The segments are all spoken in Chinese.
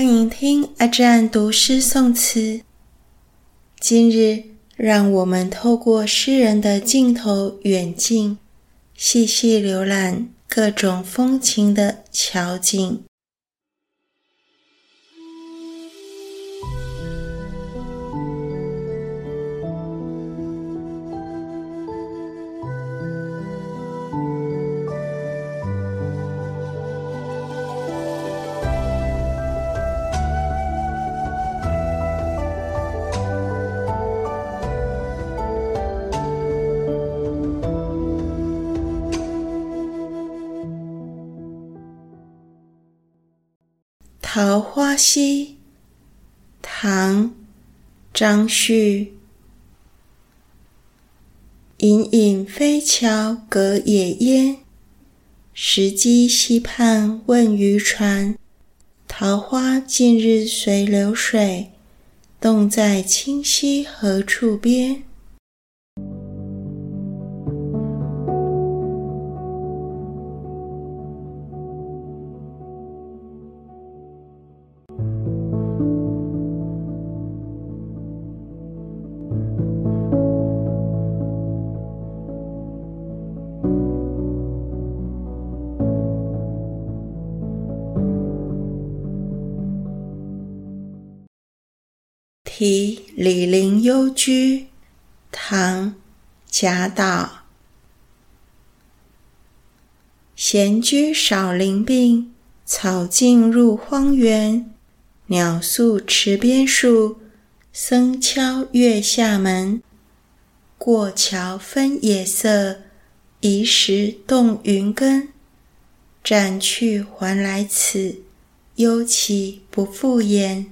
欢迎听阿占读诗宋词。今日，让我们透过诗人的镜头远近，细细浏览各种风情的桥景。《桃花溪》唐·张旭，隐隐飞桥隔野烟，石矶溪畔问渔船。桃花尽日随流水，洞在清溪何处边？题李陵幽居，唐·贾岛。闲居少林病，草径入荒园。鸟宿池边树，僧敲月下门。过桥分野色，移石动云根。暂去还来此，幽期不复言。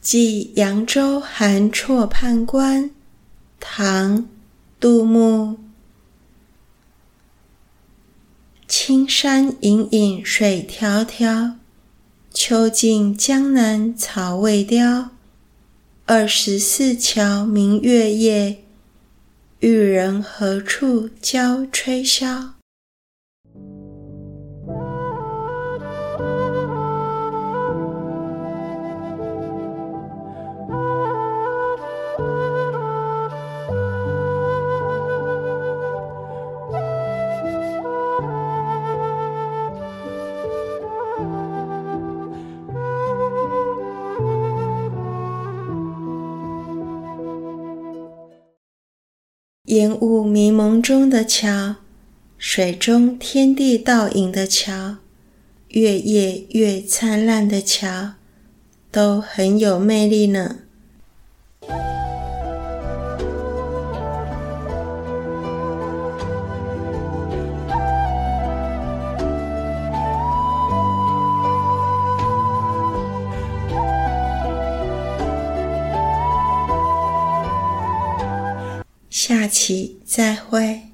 寄扬州韩绰判官，唐·杜牧。青山隐隐水迢迢，秋尽江南草未凋。二十四桥明月夜，玉人何处教吹箫？烟雾迷蒙中的桥，水中天地倒影的桥，月夜月灿烂的桥，都很有魅力呢。下期再会。